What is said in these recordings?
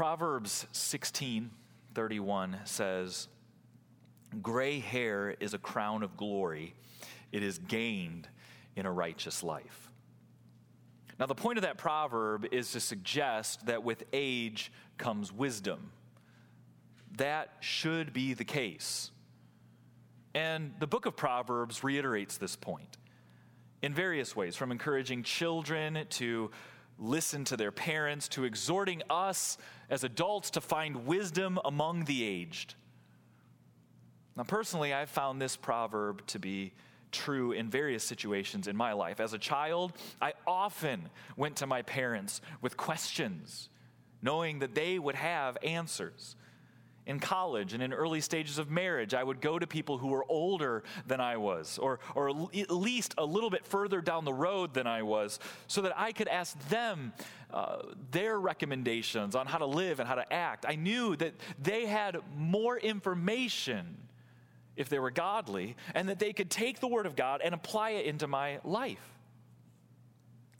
Proverbs 16 31 says, Gray hair is a crown of glory, it is gained in a righteous life. Now, the point of that proverb is to suggest that with age comes wisdom. That should be the case. And the book of Proverbs reiterates this point in various ways, from encouraging children to listen to their parents to exhorting us as adults to find wisdom among the aged. Now, personally, I've found this proverb to be true in various situations in my life. As a child, I often went to my parents with questions, knowing that they would have answers in college and in early stages of marriage, I would go to people who were older than I was, or, or at least a little bit further down the road than I was, so that I could ask them uh, their recommendations on how to live and how to act. I knew that they had more information if they were godly, and that they could take the Word of God and apply it into my life.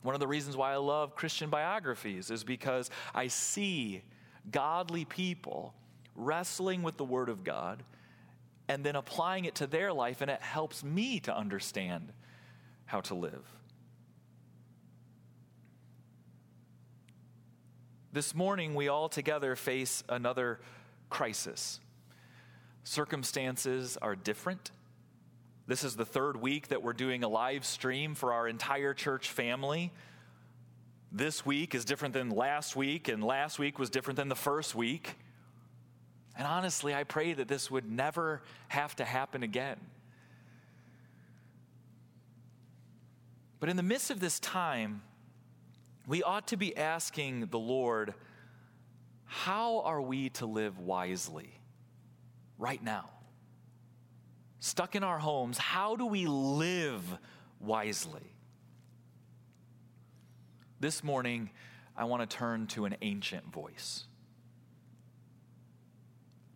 One of the reasons why I love Christian biographies is because I see godly people wrestling with the Word of God, and then applying it to their life, and it helps me to understand how to live. This morning, we all together face another crisis. Circumstances are different. This is the third week that we're doing a live stream for our entire church family. This week is different than last week, and last week was different than the first week. And honestly, I pray that this would never have to happen again. But in the midst of this time, we ought to be asking the Lord, how are we to live wisely right now? Stuck in our homes, how do we live wisely? This morning, I want to turn to an ancient voice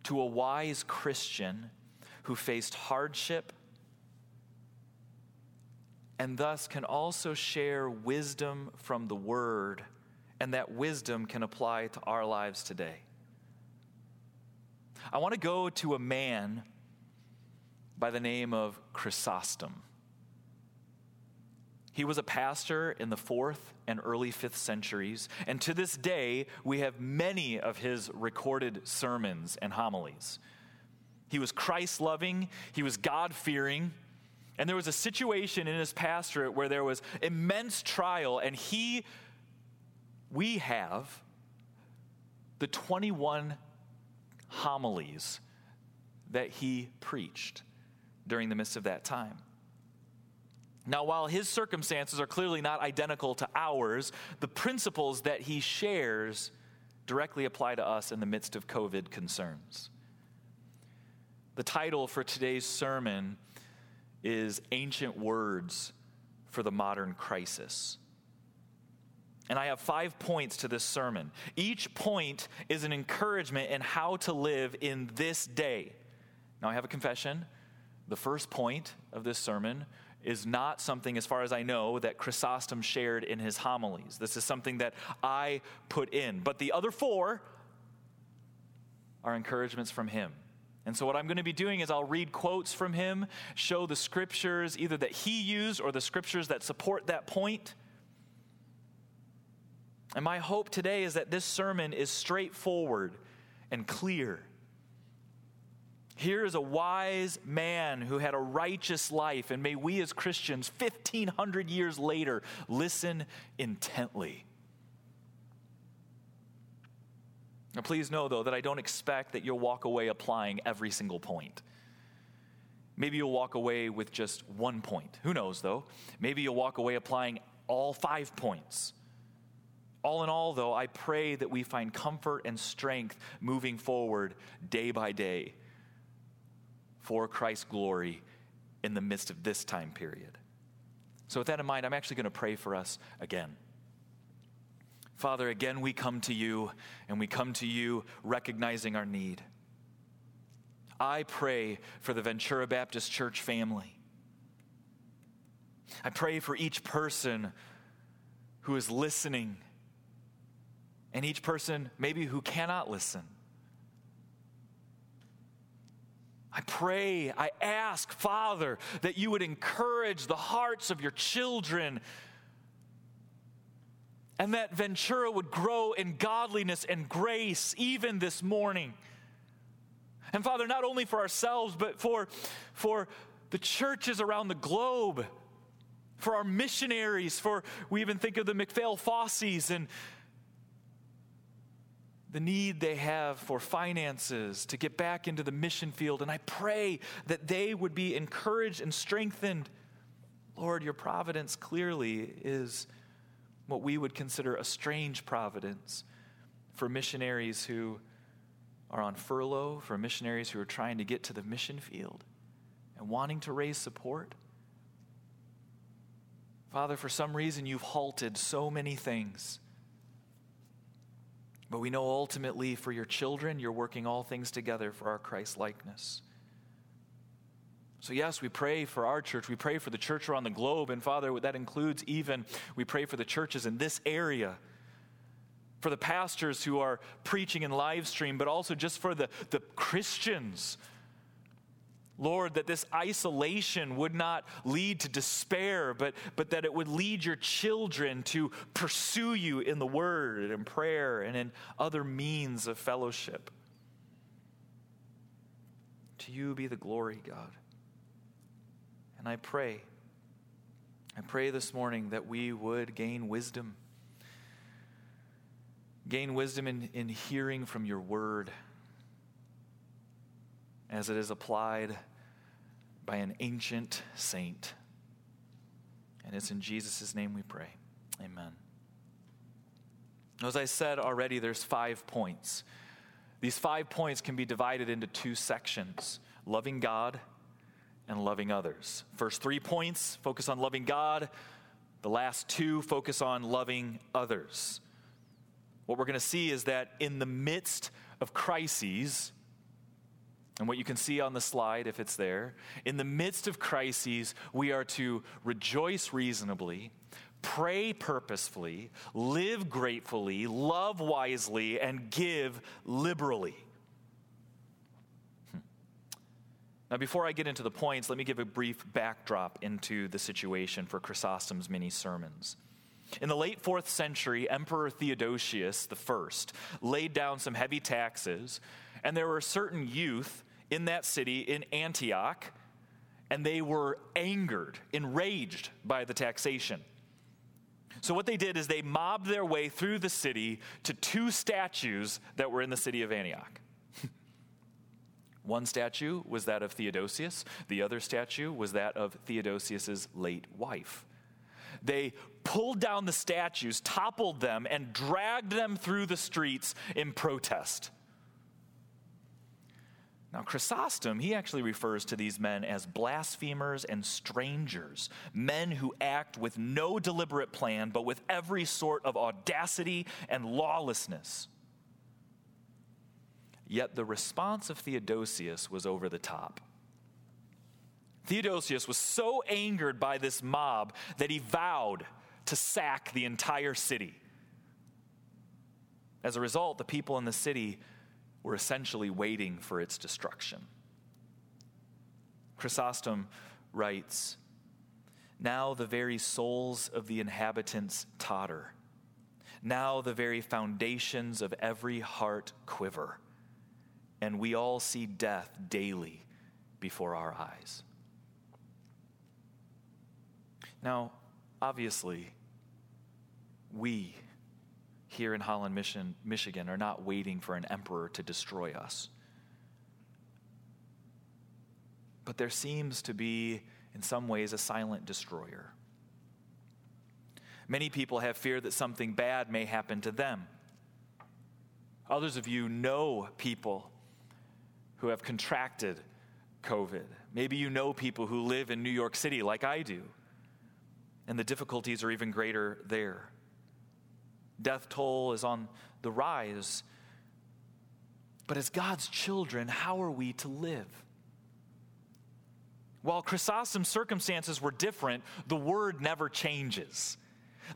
to a wise Christian who faced hardship and thus can also share wisdom from the Word, and that wisdom can apply to our lives today. I want to go to a man by the name of Chrysostom. He was a pastor in the fourth and early fifth centuries, and to this day, we have many of his recorded sermons and homilies. He was Christ loving, he was God fearing, and there was a situation in his pastorate where there was immense trial, and he, we have the 21 homilies that he preached during the midst of that time. Now, while his circumstances are clearly not identical to ours, the principles that he shares directly apply to us in the midst of COVID concerns. The title for today's sermon is Ancient Words for the Modern Crisis. And I have five points to this sermon. Each point is an encouragement in how to live in this day. Now, I have a confession. The first point of this sermon is not something, as far as I know, that Chrysostom shared in his homilies. This is something that I put in. But the other four are encouragements from him. And so, what I'm going to be doing is I'll read quotes from him, show the scriptures either that he used or the scriptures that support that point. And my hope today is that this sermon is straightforward and clear here is a wise man who had a righteous life, and may we as Christians, 1,500 years later, listen intently. Now, please know, though, that I don't expect that you'll walk away applying every single point. Maybe you'll walk away with just one point. Who knows, though? Maybe you'll walk away applying all five points. All in all, though, I pray that we find comfort and strength moving forward day by day for Christ's glory in the midst of this time period. So, with that in mind, I'm actually going to pray for us again. Father, again, we come to you, and we come to you recognizing our need. I pray for the Ventura Baptist Church family. I pray for each person who is listening and each person maybe who cannot listen. I pray, I ask, Father, that you would encourage the hearts of your children and that Ventura would grow in godliness and grace even this morning. And Father, not only for ourselves, but for, for the churches around the globe, for our missionaries, for we even think of the McPhail Fossies and the need they have for finances to get back into the mission field. And I pray that they would be encouraged and strengthened. Lord, your providence clearly is what we would consider a strange providence for missionaries who are on furlough, for missionaries who are trying to get to the mission field and wanting to raise support. Father, for some reason you've halted so many things. But we know ultimately for your children, you're working all things together for our Christ likeness. So, yes, we pray for our church. We pray for the church around the globe. And, Father, that includes even we pray for the churches in this area, for the pastors who are preaching in live stream, but also just for the, the Christians. Lord, that this isolation would not lead to despair, but, but that it would lead your children to pursue you in the word and prayer and in other means of fellowship. To you be the glory, God. And I pray, I pray this morning that we would gain wisdom. Gain wisdom in, in hearing from your word as it is applied by an ancient saint. And it's in Jesus' name we pray. Amen. As I said already, there's five points. These five points can be divided into two sections loving God and loving others. First three points focus on loving God, the last two focus on loving others. What we're going to see is that in the midst of crises, and what you can see on the slide, if it's there, in the midst of crises, we are to rejoice reasonably, pray purposefully, live gratefully, love wisely, and give liberally. Hmm. Now, before I get into the points, let me give a brief backdrop into the situation for Chrysostom's many sermons. In the late fourth century, Emperor Theodosius I laid down some heavy taxes, and there were certain youth in that city in Antioch, and they were angered, enraged by the taxation. So, what they did is they mobbed their way through the city to two statues that were in the city of Antioch. One statue was that of Theodosius, the other statue was that of Theodosius's late wife. They pulled down the statues, toppled them, and dragged them through the streets in protest. Now, Chrysostom, he actually refers to these men as blasphemers and strangers, men who act with no deliberate plan, but with every sort of audacity and lawlessness. Yet the response of Theodosius was over the top. Theodosius was so angered by this mob that he vowed to sack the entire city. As a result, the people in the city were essentially waiting for its destruction. Chrysostom writes Now the very souls of the inhabitants totter. Now the very foundations of every heart quiver and we all see death daily before our eyes. Now, obviously, we here in Holland, Mission, Michigan, are not waiting for an emperor to destroy us. But there seems to be, in some ways, a silent destroyer. Many people have fear that something bad may happen to them. Others of you know people who have contracted COVID. Maybe you know people who live in New York City like I do, and the difficulties are even greater there. Death toll is on the rise. But as God's children, how are we to live? While Chrysostom's circumstances were different, the word never changes.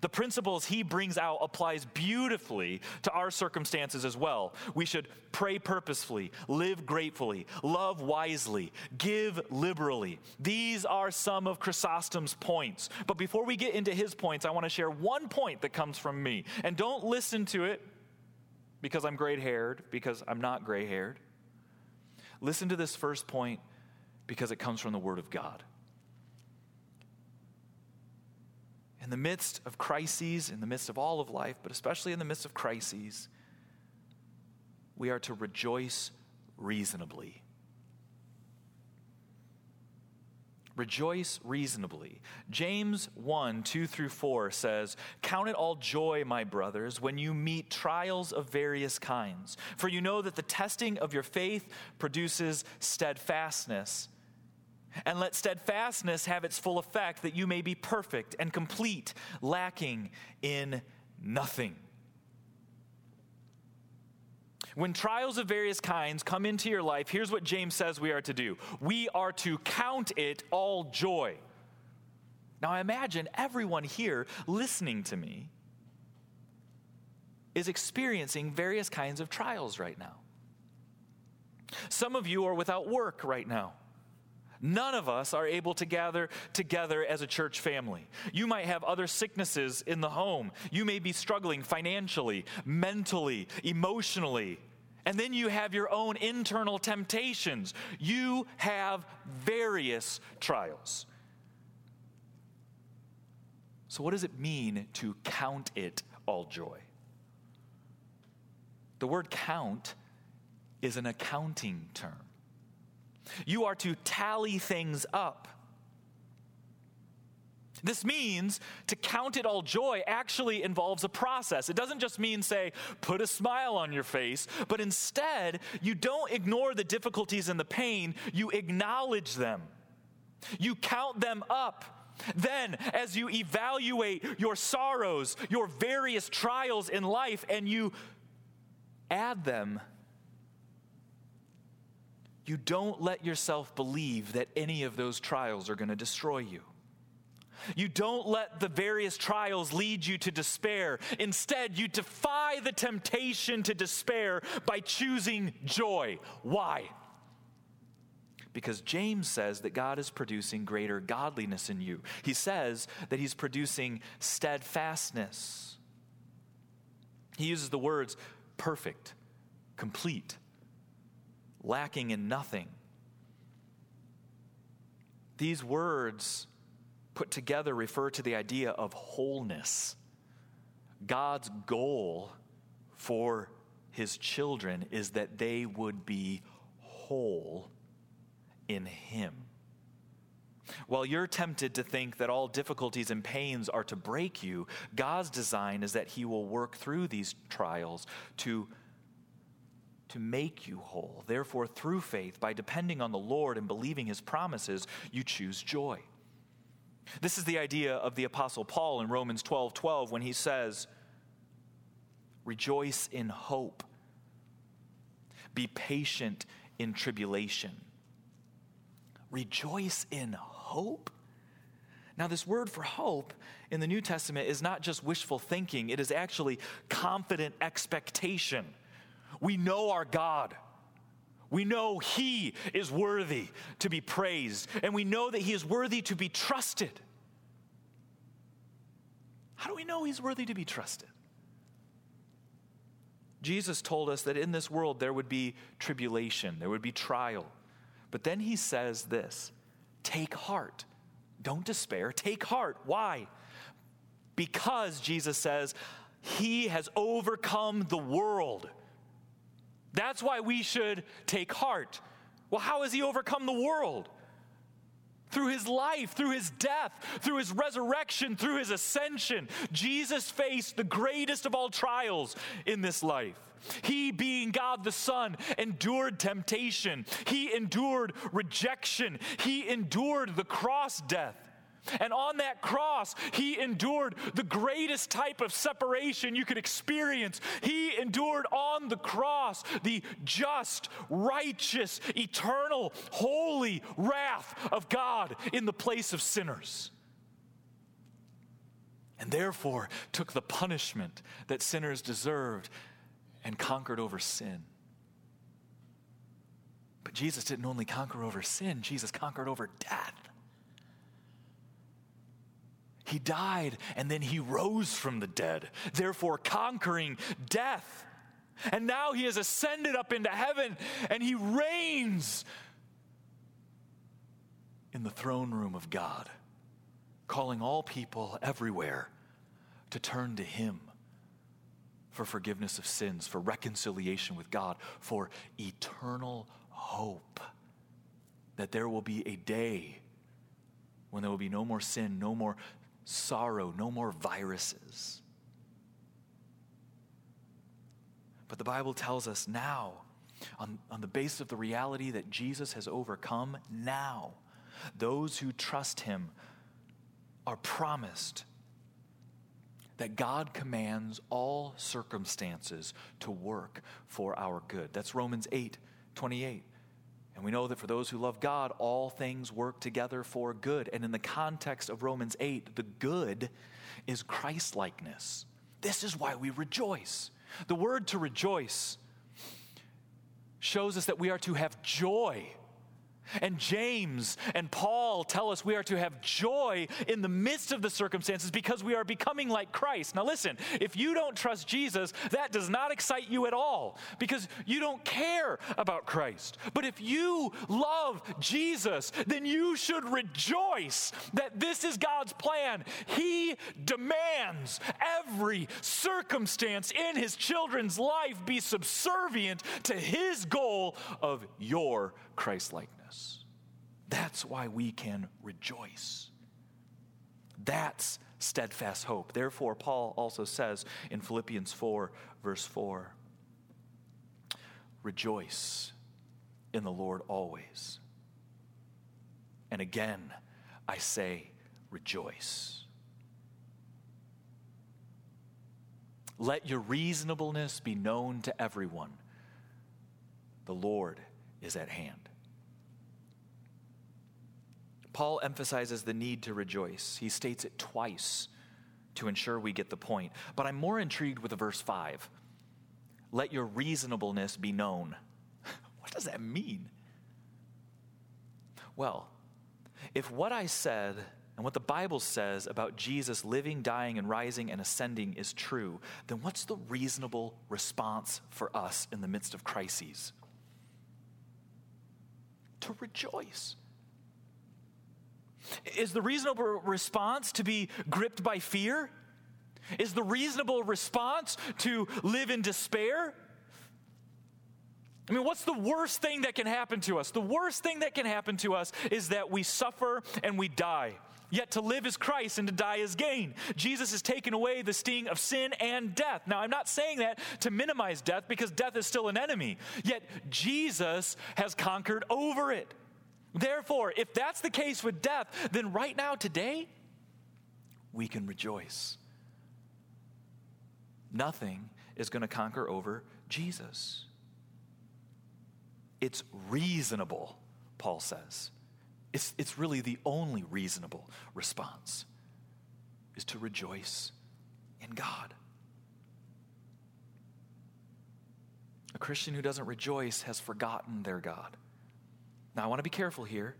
The principles he brings out applies beautifully to our circumstances as well. We should pray purposefully, live gratefully, love wisely, give liberally. These are some of Chrysostom's points. But before we get into his points, I want to share one point that comes from me. And don't listen to it because I'm gray haired, because I'm not gray haired. Listen to this first point because it comes from the Word of God. In the midst of crises, in the midst of all of life, but especially in the midst of crises, we are to rejoice reasonably. Rejoice reasonably. James 1 2 through 4 says, Count it all joy, my brothers, when you meet trials of various kinds. For you know that the testing of your faith produces steadfastness. And let steadfastness have its full effect, that you may be perfect and complete, lacking in nothing. When trials of various kinds come into your life, here's what James says we are to do we are to count it all joy. Now, I imagine everyone here listening to me is experiencing various kinds of trials right now. Some of you are without work right now. None of us are able to gather together as a church family. You might have other sicknesses in the home. You may be struggling financially, mentally, emotionally. And then you have your own internal temptations. You have various trials. So, what does it mean to count it all joy? The word count is an accounting term. You are to tally things up. This means to count it all joy actually involves a process. It doesn't just mean, say, put a smile on your face, but instead, you don't ignore the difficulties and the pain, you acknowledge them. You count them up. Then, as you evaluate your sorrows, your various trials in life, and you add them you don't let yourself believe that any of those trials are going to destroy you. You don't let the various trials lead you to despair. Instead, you defy the temptation to despair by choosing joy. Why? Because James says that God is producing greater godliness in you. He says that He's producing steadfastness. He uses the words perfect, complete, lacking in nothing. These words put together refer to the idea of wholeness. God's goal for his children is that they would be whole in him. While you're tempted to think that all difficulties and pains are to break you, God's design is that He will work through these trials to to make you whole. Therefore, through faith, by depending on the Lord and believing his promises, you choose joy. This is the idea of the Apostle Paul in Romans 12 12 when he says, Rejoice in hope, be patient in tribulation. Rejoice in hope? Now, this word for hope in the New Testament is not just wishful thinking, it is actually confident expectation. We know our God. We know He is worthy to be praised, and we know that He is worthy to be trusted. How do we know He's worthy to be trusted? Jesus told us that in this world there would be tribulation, there would be trial. But then He says this take heart. Don't despair. Take heart. Why? Because Jesus says, He has overcome the world. That's why we should take heart. Well, how has he overcome the world? Through his life, through his death, through his resurrection, through his ascension. Jesus faced the greatest of all trials in this life. He, being God the Son, endured temptation. He endured rejection. He endured the cross death. And on that cross, he endured the greatest type of separation you could experience. He endured on the cross the just, righteous, eternal, holy wrath of God in the place of sinners. and therefore took the punishment that sinners deserved and conquered over sin. But Jesus didn't only conquer over sin, Jesus conquered over death. He died and then he rose from the dead, therefore conquering death. And now he has ascended up into heaven and he reigns in the throne room of God, calling all people everywhere to turn to him for forgiveness of sins, for reconciliation with God, for eternal hope that there will be a day when there will be no more sin, no more sorrow, no more viruses. But the Bible tells us now, on, on the basis of the reality that Jesus has overcome, now, those who trust him are promised that God commands all circumstances to work for our good. That's Romans 8 28. And we know that for those who love God, all things work together for good. And in the context of Romans 8, the good is Christ likeness. This is why we rejoice. The word to rejoice shows us that we are to have joy and James and Paul tell us we are to have joy in the midst of the circumstances because we are becoming like Christ. Now, listen, if you don't trust Jesus, that does not excite you at all because you don't care about Christ. But if you love Jesus, then you should rejoice that this is God's plan. He demands every circumstance in his children's life be subservient to his goal of your Christ likeness. That's why we can rejoice. That's steadfast hope. Therefore, Paul also says in Philippians 4, verse 4 Rejoice in the Lord always. And again, I say, rejoice. Let your reasonableness be known to everyone. The Lord is at hand. Paul emphasizes the need to rejoice. He states it twice to ensure we get the point. But I'm more intrigued with verse 5. Let your reasonableness be known. what does that mean? Well, if what I said and what the Bible says about Jesus living, dying, and rising and ascending is true, then what's the reasonable response for us in the midst of crises? To rejoice. Is the reasonable response to be gripped by fear? Is the reasonable response to live in despair? I mean, what's the worst thing that can happen to us? The worst thing that can happen to us is that we suffer and we die. Yet to live is Christ and to die is gain. Jesus has taken away the sting of sin and death. Now, I'm not saying that to minimize death because death is still an enemy. Yet Jesus has conquered over it. Therefore, if that's the case with death, then right now, today, we can rejoice. Nothing is going to conquer over Jesus. It's reasonable, Paul says. It's, it's really the only reasonable response is to rejoice in God. A Christian who doesn't rejoice has forgotten their God. Now, I want to be careful here.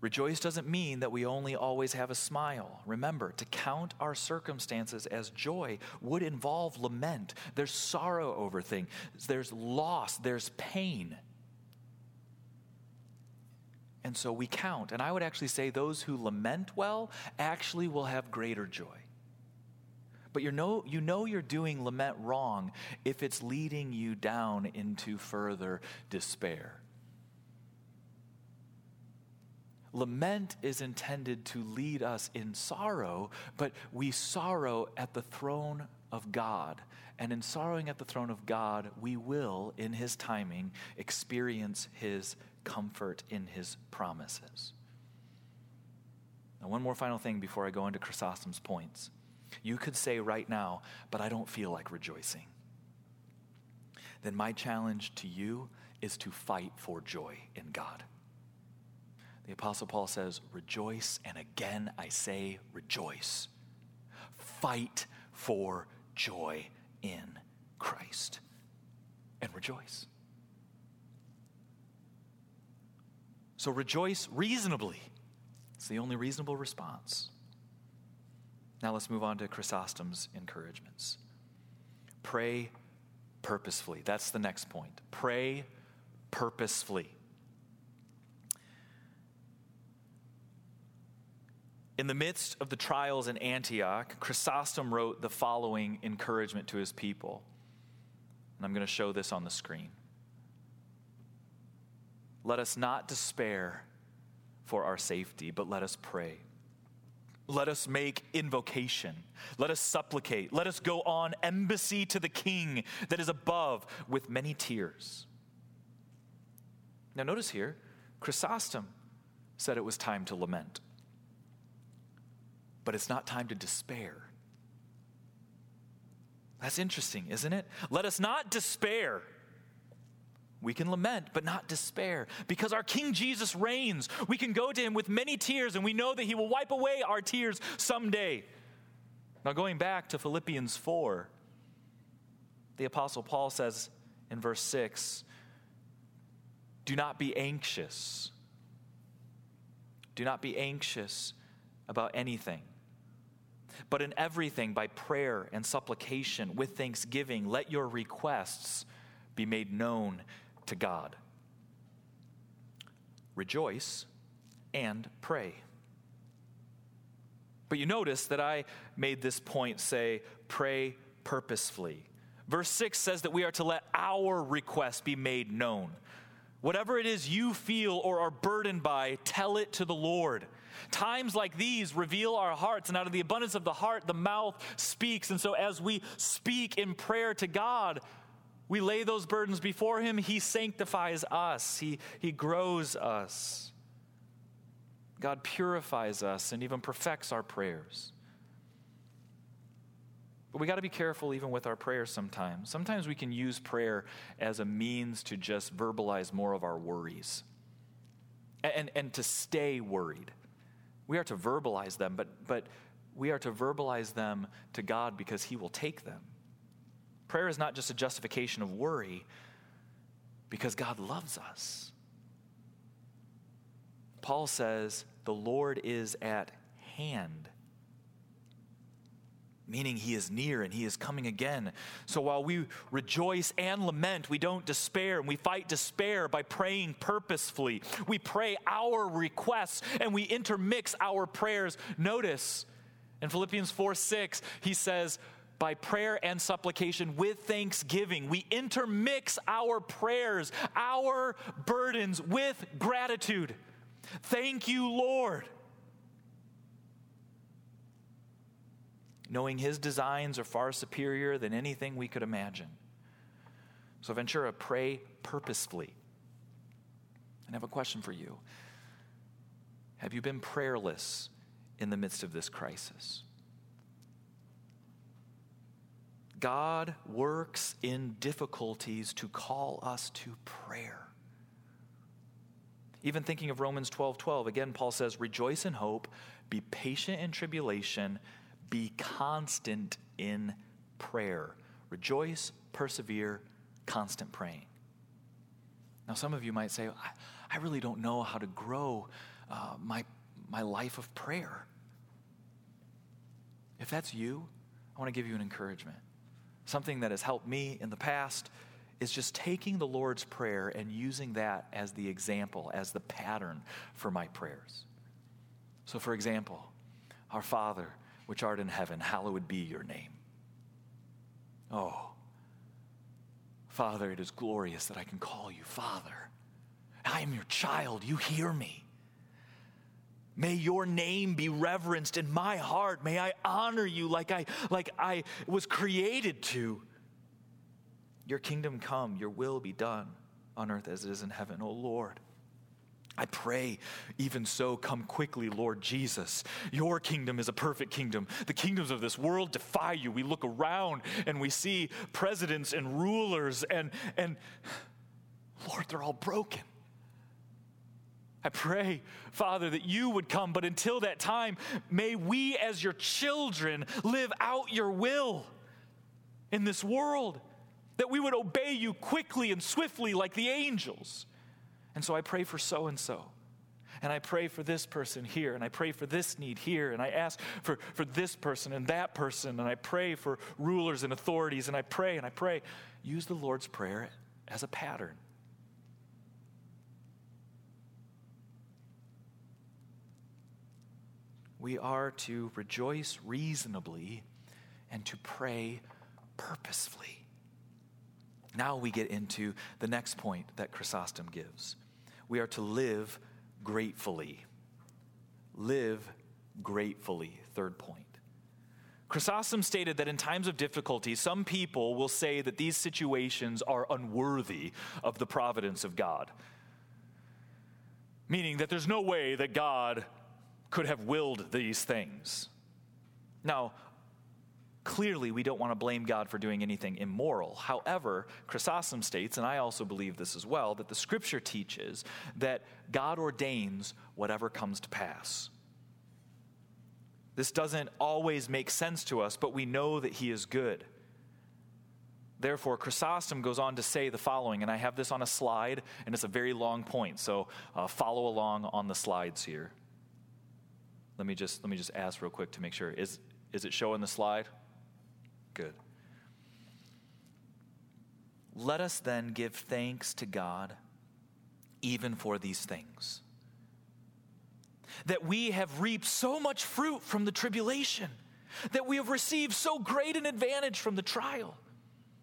Rejoice doesn't mean that we only always have a smile. Remember, to count our circumstances as joy would involve lament. There's sorrow over things, there's loss, there's pain. And so we count. And I would actually say those who lament well actually will have greater joy. But you know, you know you're doing lament wrong if it's leading you down into further despair. Lament is intended to lead us in sorrow, but we sorrow at the throne of God. And in sorrowing at the throne of God, we will, in His timing, experience His comfort in His promises. Now, one more final thing before I go into Chrysostom's points. You could say right now, but I don't feel like rejoicing. Then my challenge to you is to fight for joy in God. The Apostle Paul says, Rejoice, and again I say, rejoice. fight for joy in Christ and rejoice. So rejoice reasonably. It's the only reasonable response. Now let's move on to Chrysostom's encouragements. Pray purposefully. That's the next point. Pray purposefully. In the midst of the trials in Antioch, Chrysostom wrote the following encouragement to his people. And I'm going to show this on the screen. Let us not despair for our safety, but let us pray. Let us make invocation. Let us supplicate. Let us go on embassy to the King that is above with many tears. Now, notice here, Chrysostom said it was time to lament, but it's not time to despair. That's interesting, isn't it? Let us not despair. We can lament, but not despair, because our King Jesus reigns. We can go to him with many tears, and we know that he will wipe away our tears someday. Now, going back to Philippians 4, the Apostle Paul says in verse 6 Do not be anxious. Do not be anxious about anything. But in everything, by prayer and supplication, with thanksgiving, let your requests be made known to God. Rejoice and pray. But you notice that I made this point say, pray purposefully. Verse 6 says that we are to let our request be made known. Whatever it is you feel or are burdened by, tell it to the Lord. Times like these reveal our hearts, and out of the abundance of the heart, the mouth speaks. And so, as we speak in prayer to God, we lay those burdens before Him. He sanctifies us, He, he grows us. God purifies us and even perfects our prayers. But we got to be careful even with our prayers sometimes. Sometimes we can use prayer as a means to just verbalize more of our worries and, and to stay worried. We are to verbalize them, but, but we are to verbalize them to God because He will take them. Prayer is not just a justification of worry because God loves us. Paul says, the Lord is at hand, meaning he is near and he is coming again. So while we rejoice and lament, we don't despair, and we fight despair by praying purposefully. We pray our requests and we intermix our prayers. Notice in Philippians 4 6, he says, by prayer and supplication with thanksgiving. We intermix our prayers, our burdens with gratitude. Thank you, Lord. Knowing his designs are far superior than anything we could imagine. So, Ventura, pray purposefully. And I have a question for you Have you been prayerless in the midst of this crisis? God works in difficulties to call us to prayer. Even thinking of Romans 12 12, again, Paul says, Rejoice in hope, be patient in tribulation, be constant in prayer. Rejoice, persevere, constant praying. Now, some of you might say, I, I really don't know how to grow uh, my, my life of prayer. If that's you, I want to give you an encouragement something that has helped me in the past is just taking the Lord's Prayer and using that as the example, as the pattern for my prayers. So, for example, Our Father, which art in heaven, hallowed be your name. Oh, Father, it is glorious that I can call you Father. I am your child. You hear me. May your name be reverenced in my heart. May I honor you like I, like I was created to. Your kingdom come, your will be done on earth as it is in heaven, oh Lord. I pray, even so, come quickly, Lord Jesus. Your kingdom is a perfect kingdom. The kingdoms of this world defy you. We look around and we see presidents and rulers, and, and Lord, they're all broken. I pray, Father, that you would come, but until that time, may we as your children live out your will in this world, that we would obey you quickly and swiftly like the angels. And so I pray for so and so. And I pray for this person here, and I pray for this need here, and I ask for, for this person and that person, and I pray for rulers and authorities, and I pray and I pray. Use the Lord's Prayer as a pattern. We are to rejoice reasonably and to pray purposefully. Now we get into the next point that Chrysostom gives. We are to live gratefully. Live gratefully, third point. Chrysostom stated that in times of difficulty, some people will say that these situations are unworthy of the providence of God. Meaning that there's no way that God could have willed these things. Now, clearly, we don't want to blame God for doing anything immoral. However, Chrysostom states, and I also believe this as well, that the scripture teaches that God ordains whatever comes to pass. This doesn't always make sense to us, but we know that He is good. Therefore, Chrysostom goes on to say the following, and I have this on a slide, and it's a very long point, so uh, follow along on the slides here. Let me just let me just ask real quick to make sure. Is is it showing the slide? Good. Let us then give thanks to God even for these things that we have reaped so much fruit from the tribulation, that we have received so great an advantage from the trial.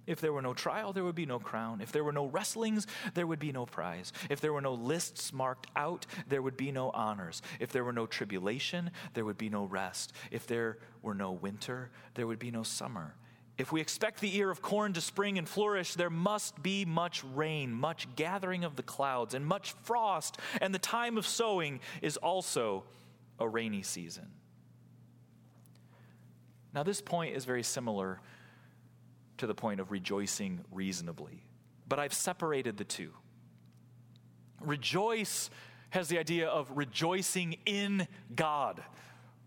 If there were no trial, there would be no crown. If there were no wrestlings, there would be no prize. If there were no lists marked out, there would be no honors. If there were no tribulation, there would be no rest. If there were no winter, there would be no summer. If we expect the ear of corn to spring and flourish, there must be much rain, much gathering of the clouds, and much frost, and the time of sowing is also a rainy season. Now, this point is very similar to the point of rejoicing reasonably, but I've separated the two. Rejoice has the idea of rejoicing in God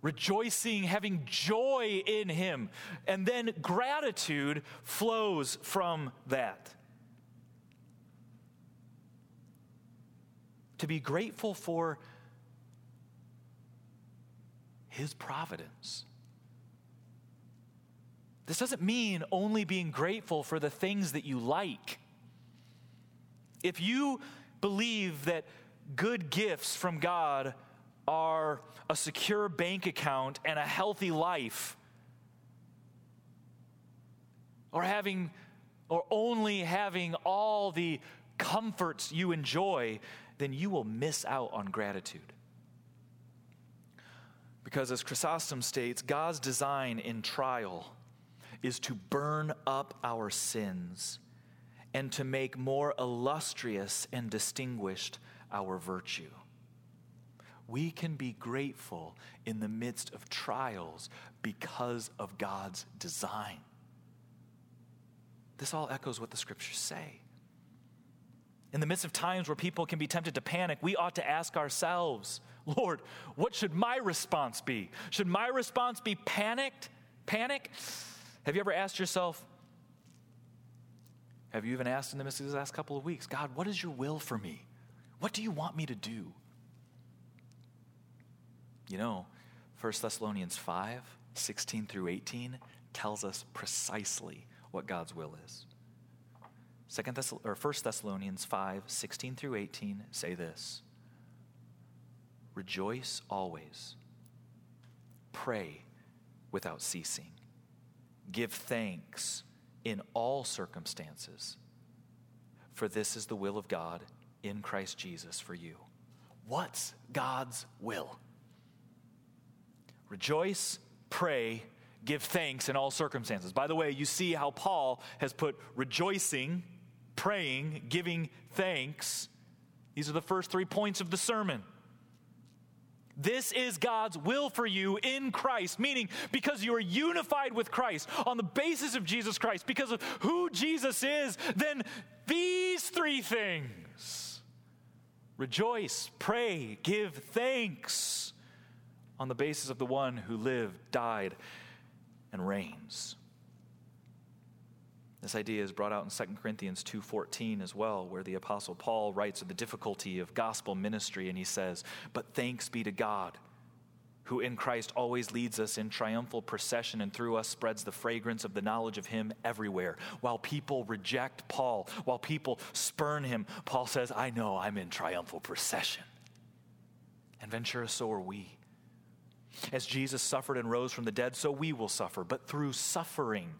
rejoicing, having joy in Him. And then gratitude flows from that. To be grateful for His providence. This doesn't mean only being grateful for the things that you like. If you believe that good gifts from God are a secure bank account and a healthy life, or having, or only having all the comforts you enjoy, then you will miss out on gratitude. Because as Chrysostom states, God's design in trial is to burn up our sins and to make more illustrious and distinguished our virtue we can be grateful in the midst of trials because of God's design. This all echoes what the scriptures say. In the midst of times where people can be tempted to panic, we ought to ask ourselves, Lord, what should my response be? Should my response be panicked? Panic? Have you ever asked yourself, have you even asked in the midst of these last couple of weeks, God, what is your will for me? What do you want me to do? You know, 1 Thessalonians 5 16 through 18 tells us precisely what God's will is. Second Thess- or 1 Thessalonians 5 16 through 18 say this Rejoice always, pray without ceasing, give thanks in all circumstances, for this is the will of God in Christ Jesus for you. What's God's will? Rejoice, pray, give thanks in all circumstances. By the way, you see how Paul has put rejoicing, praying, giving thanks. These are the first three points of the sermon. This is God's will for you in Christ, meaning because you are unified with Christ on the basis of Jesus Christ, because of who Jesus is, then these three things Rejoice, pray, give thanks on the basis of the one who lived, died, and reigns. This idea is brought out in 2 Corinthians 2:14 as well, where the apostle Paul writes of the difficulty of gospel ministry and he says, "But thanks be to God, who in Christ always leads us in triumphal procession and through us spreads the fragrance of the knowledge of him everywhere." While people reject Paul, while people spurn him, Paul says, "I know I'm in triumphal procession." And Ventura, so are we. As Jesus suffered and rose from the dead, so we will suffer, but through suffering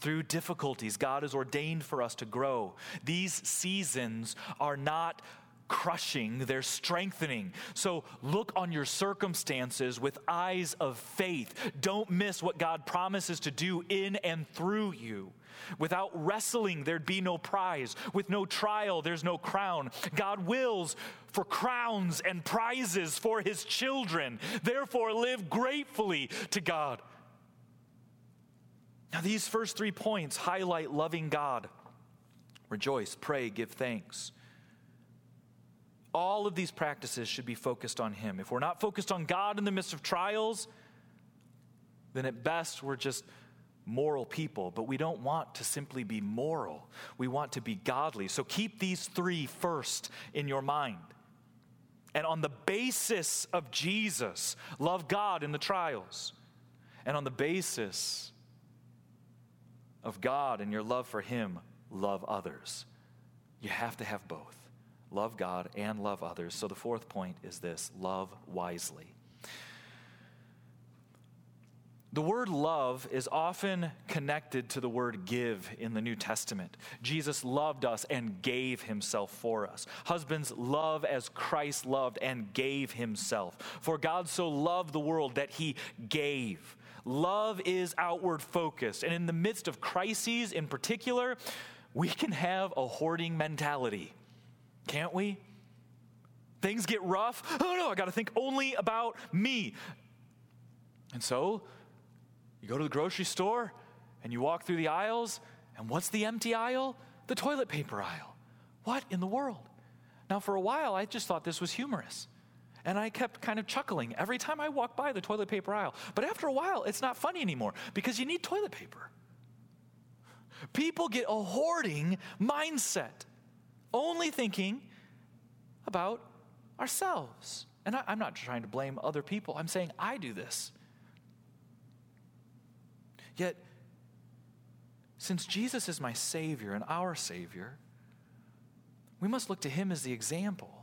through difficulties, God has ordained for us to grow. These seasons are not crushing, they're strengthening. So look on your circumstances with eyes of faith. Don't miss what God promises to do in and through you. Without wrestling, there'd be no prize. With no trial, there's no crown. God wills for crowns and prizes for his children. Therefore, live gratefully to God. Now, these first three points highlight loving God. Rejoice, pray, give thanks. All of these practices should be focused on Him. If we're not focused on God in the midst of trials, then at best we're just moral people, but we don't want to simply be moral. We want to be godly. So keep these three first in your mind. And on the basis of Jesus, love God in the trials. And on the basis of God and your love for Him, love others. You have to have both love God and love others. So the fourth point is this love wisely. The word love is often connected to the word give in the New Testament. Jesus loved us and gave himself for us. Husbands, love as Christ loved and gave himself. For God so loved the world that he gave. Love is outward focused. And in the midst of crises in particular, we can have a hoarding mentality, can't we? Things get rough. Oh no, I got to think only about me. And so you go to the grocery store and you walk through the aisles, and what's the empty aisle? The toilet paper aisle. What in the world? Now, for a while, I just thought this was humorous. And I kept kind of chuckling every time I walked by the toilet paper aisle. But after a while, it's not funny anymore because you need toilet paper. People get a hoarding mindset, only thinking about ourselves. And I, am not trying to blame other people, I'm saying I do this. Yet, since Jesus is my Savior and our Savior, we must look to Him as the example.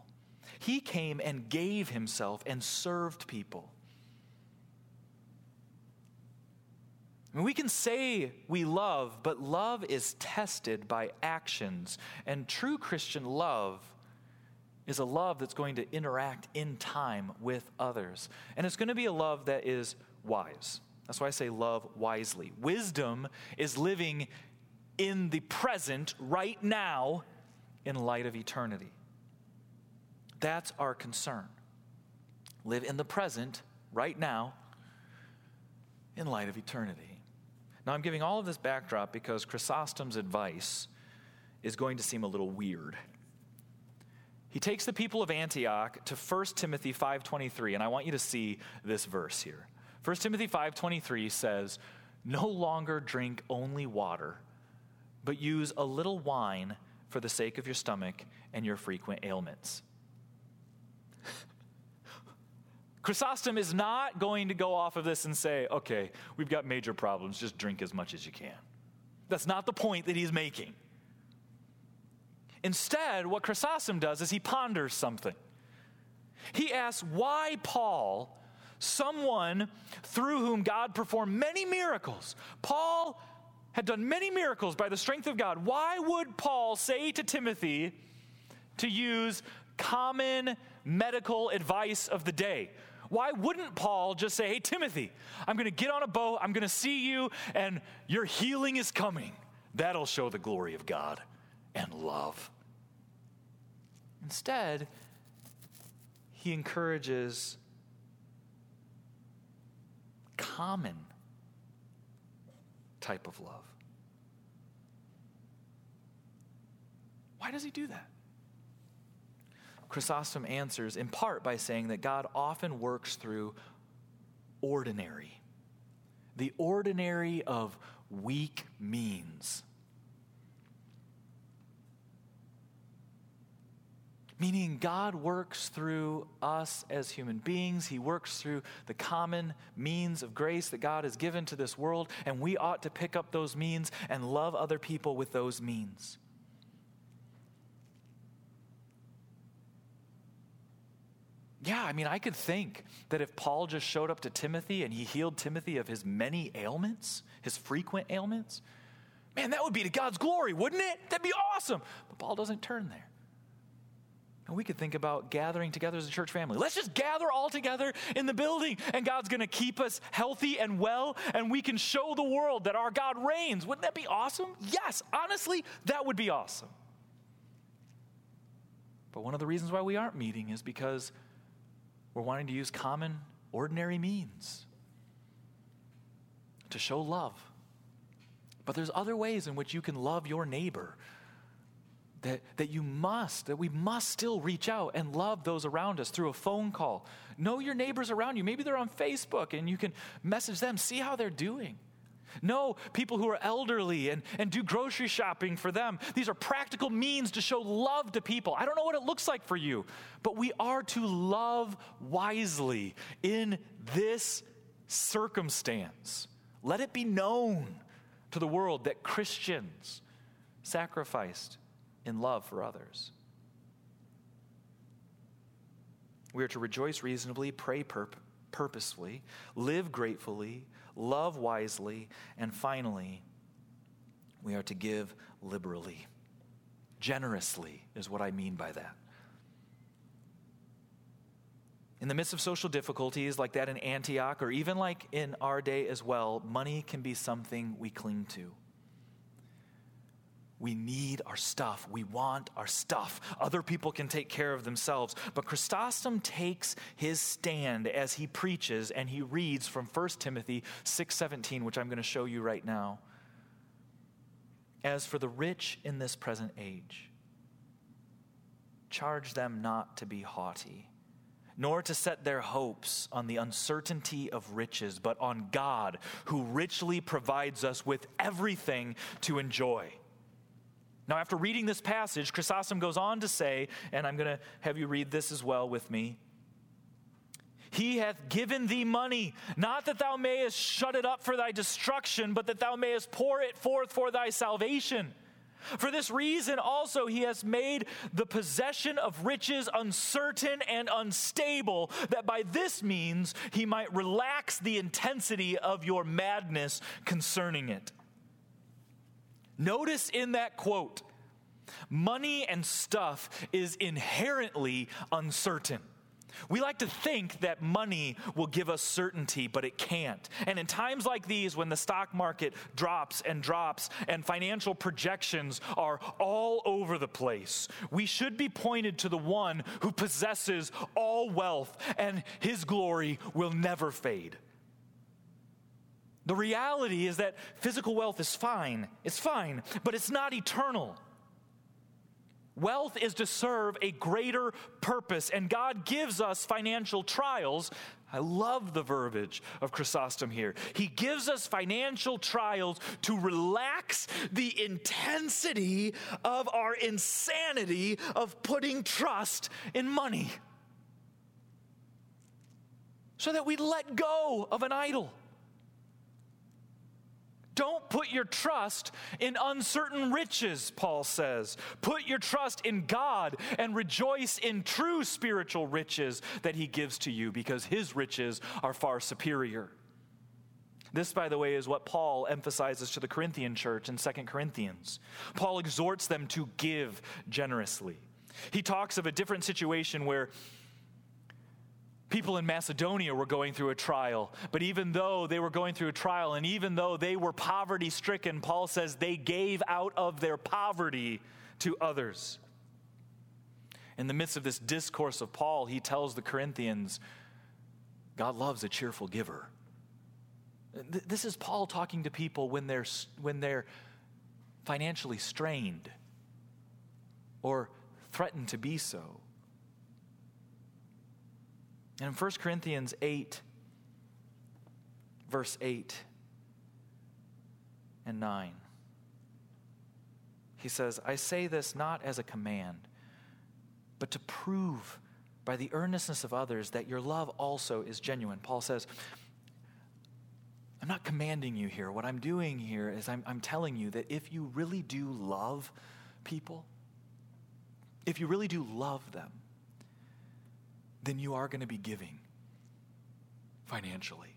He came and gave himself and served people. We can say we love, but love is tested by actions. And true Christian love is a love that's going to interact in time with others. And it's going to be a love that is wise. That's why I say love wisely. Wisdom is living in the present right now in light of eternity. That's our concern. Live in the present, right now, in light of eternity. Now, I'm giving all of this backdrop because Chrysostom's advice is going to seem a little weird. He takes the people of Antioch to 1 Timothy 5:23 and I want you to see this verse here. 1 Timothy 5:23 says, "No longer drink only water, but use a little wine for the sake of your stomach and your frequent ailments." Chrysostom is not going to go off of this and say, okay, we've got major problems, just drink as much as you can. That's not the point that he's making. Instead, what Chrysostom does is he ponders something. He asks why Paul, someone through whom God performed many miracles, Paul had done many miracles by the strength of God, why would Paul say to Timothy to use common medical advice of the day. Why wouldn't Paul just say, Hey, Timothy, I'm going to get on a boat, I'm going to see you, and your healing is coming? That'll show the glory of God and love. Instead, he encourages common type of love. Why does he do that? Chrysostom answers in part by saying that God often works through ordinary, the ordinary of weak means. Meaning, God works through us as human beings. He works through the common means of grace that God has given to this world, and we ought to pick up those means and love other people with those means. Yeah, I mean, I could think that if Paul just showed up to Timothy and he healed Timothy of his many ailments, his frequent ailments, man, that would be to God's glory, wouldn't it? That'd be awesome. But Paul doesn't turn there. And we could think about gathering together as a church family. Let's just gather all together in the building, and God's going to keep us healthy and well, and we can show the world that our God reigns. Wouldn't that be awesome? Yes, honestly, that would be awesome. But one of the reasons why we aren't meeting is because we're wanting to use common, ordinary means to show love. But there's other ways in which you can love your neighbor that, that you must, that we must still reach out and love those around us through a phone call. Know your neighbors around you. Maybe they're on Facebook and you can message them, see how they're doing. Know people who are elderly and, and do grocery shopping for them. These are practical means to show love to people. I don't know what it looks like for you, but we are to love wisely in this circumstance. Let it be known to the world that Christians sacrificed in love for others. We are to rejoice reasonably, pray pur- purposefully, live gratefully, love wisely, and finally, we are to give liberally. Generously is what I mean by that. In the midst of social difficulties like that in Antioch, or even like in our day as well, money can be something we cling to. We need our stuff. We want our stuff. Other people can take care of themselves. But Chrysostom takes his stand as he preaches and he reads from 1 Timothy 6:17, which I'm going to show you right now. As for the rich in this present age, charge them not to be haughty, nor to set their hopes on the uncertainty of riches, but on God, who richly provides us with everything to enjoy. Now, after reading this passage, Chrysostom goes on to say, and I'm going to have you read this as well with me. He hath given thee money, not that thou mayest shut it up for thy destruction, but that thou mayest pour it forth for thy salvation. For this reason also he has made the possession of riches uncertain and unstable, that by this means he might relax the intensity of your madness concerning it. Notice in that quote, money and stuff is inherently uncertain. We like to think that money will give us certainty, but it can't. And in times like these, when the stock market drops and drops and financial projections are all over the place, we should be pointed to the one who possesses all wealth and his glory will never fade. The reality is that physical wealth is fine, it's fine, but it's not eternal. Wealth is to serve a greater purpose, and God gives us financial trials. I love the verbiage of Chrysostom here. He gives us financial trials to relax the intensity of our insanity of putting trust in money so that we let go of an idol. Don't put your trust in uncertain riches, Paul says. Put your trust in God and rejoice in true spiritual riches that he gives to you because his riches are far superior. This, by the way, is what Paul emphasizes to the Corinthian church in 2 Corinthians. Paul exhorts them to give generously. He talks of a different situation where people in Macedonia were going through a trial. But even though they were going through a trial and even though they were poverty stricken, Paul says they gave out of their poverty to others. In the midst of this discourse of Paul, he tells the Corinthians, God loves a cheerful giver. This is Paul talking to people when they're, when they're financially strained or threatened to be so. And in 1 Corinthians 8, verse 8 and 9, he says, I say this not as a command, but to prove by the earnestness of others that your love also is genuine. Paul says, I'm not commanding you here. What I'm doing here is I'm, I'm telling you that if you really do love people, if you really do love them, then you are going to be giving financially.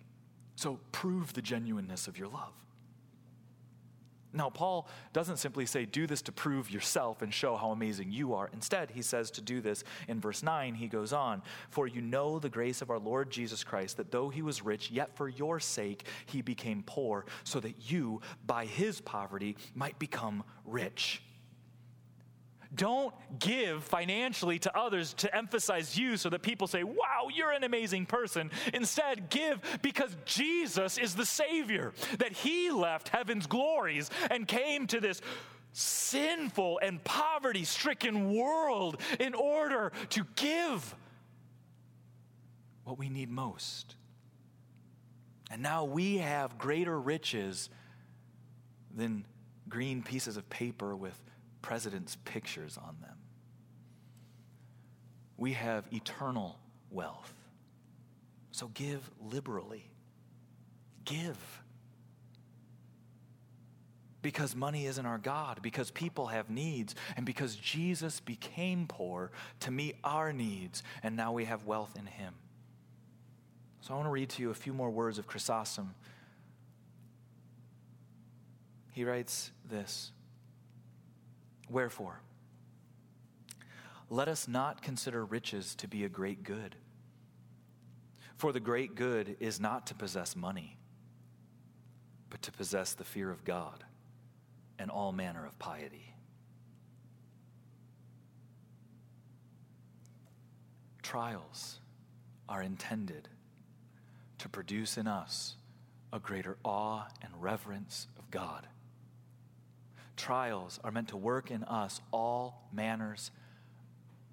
So prove the genuineness of your love. Now, Paul doesn't simply say, do this to prove yourself and show how amazing you are. Instead, he says to do this in verse 9, he goes on, For you know the grace of our Lord Jesus Christ, that though he was rich, yet for your sake he became poor, so that you, by his poverty, might become rich. Don't give financially to others to emphasize you so that people say, wow, you're an amazing person. Instead, give because Jesus is the Savior, that He left heaven's glories and came to this sinful and poverty stricken world in order to give what we need most. And now we have greater riches than green pieces of paper with president's pictures on them. We have eternal wealth. So give liberally. Give. Because money isn't our God, because people have needs, and because Jesus became poor to meet our needs, and now we have wealth in Him. So I want to read to you a few more words of Chrysostom. He writes this Wherefore, let us not consider riches to be a great good. For the great good is not to possess money, but to possess the fear of God and all manner of piety. Trials are intended to produce in us a greater awe and reverence of God trials are meant to work in us all manners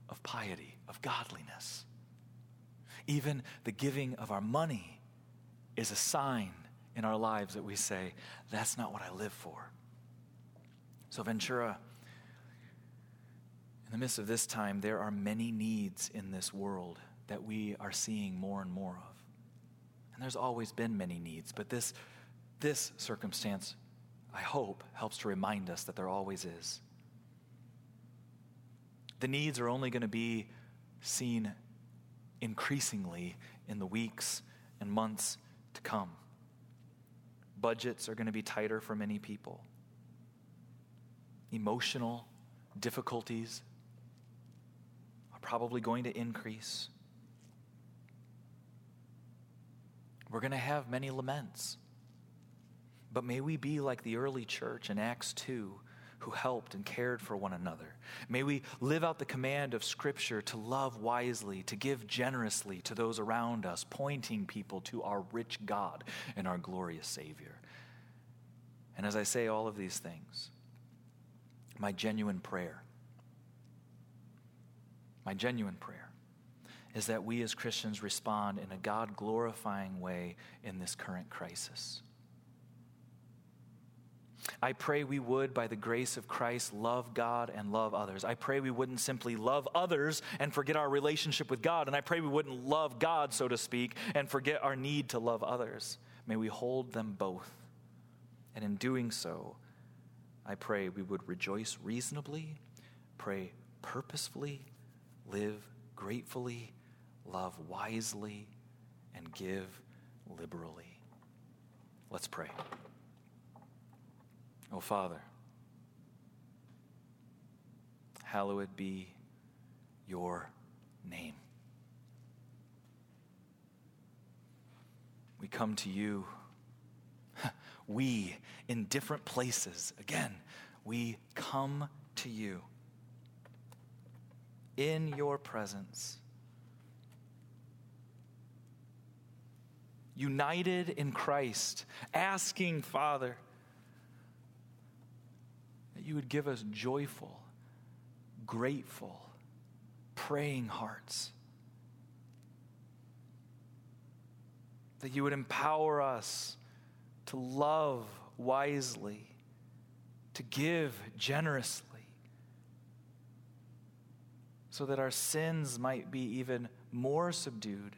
of piety, of godliness. Even the giving of our money is a sign in our lives that we say, that's not what I live for. So, Ventura, in the midst of this time, there are many needs in this world that we are seeing more and more of. And there's always been many needs, but this, this circumstance I hope, helps to remind us that there always is. The needs are only going to be seen increasingly in the weeks and months to come. Budgets are going to be tighter for many people. Emotional difficulties are probably going to increase. We're going to have many laments. But may we be like the early church in Acts 2 who helped and cared for one another. May we live out the command of Scripture to love wisely, to give generously to those around us, pointing people to our rich God and our glorious Savior. And as I say all of these things, my genuine prayer, my genuine prayer is that we as Christians respond in a God glorifying way in this current crisis. I pray we would, by the grace of Christ, love God and love others. I pray we wouldn't simply love others and forget our relationship with God. And I pray we wouldn't love God, so to speak, and forget our need to love others. May we hold them both. And in doing so, I pray we would rejoice reasonably, pray purposefully, live gratefully, love wisely, and give liberally. Let's pray. Oh, Father, hallowed be your name. We come to you, we in different places. Again, we come to you in your presence. United in Christ, asking, Father, that you would give us joyful, grateful, praying hearts. that you would empower us to love wisely, to give generously, so that our sins might be even more subdued,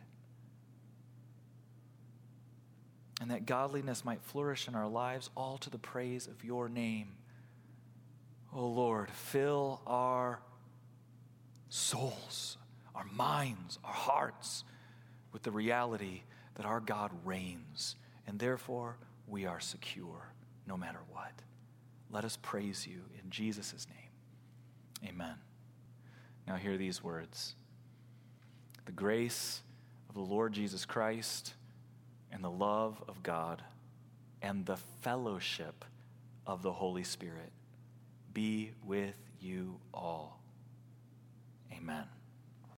and that godliness might flourish in our lives, all to the praise of your name. Oh Lord, fill our souls, our minds, our hearts with the reality that our God reigns, and therefore we are secure no matter what. Let us praise you in Jesus' name. Amen. Now, hear these words The grace of the Lord Jesus Christ, and the love of God, and the fellowship of the Holy Spirit be with you all. Amen.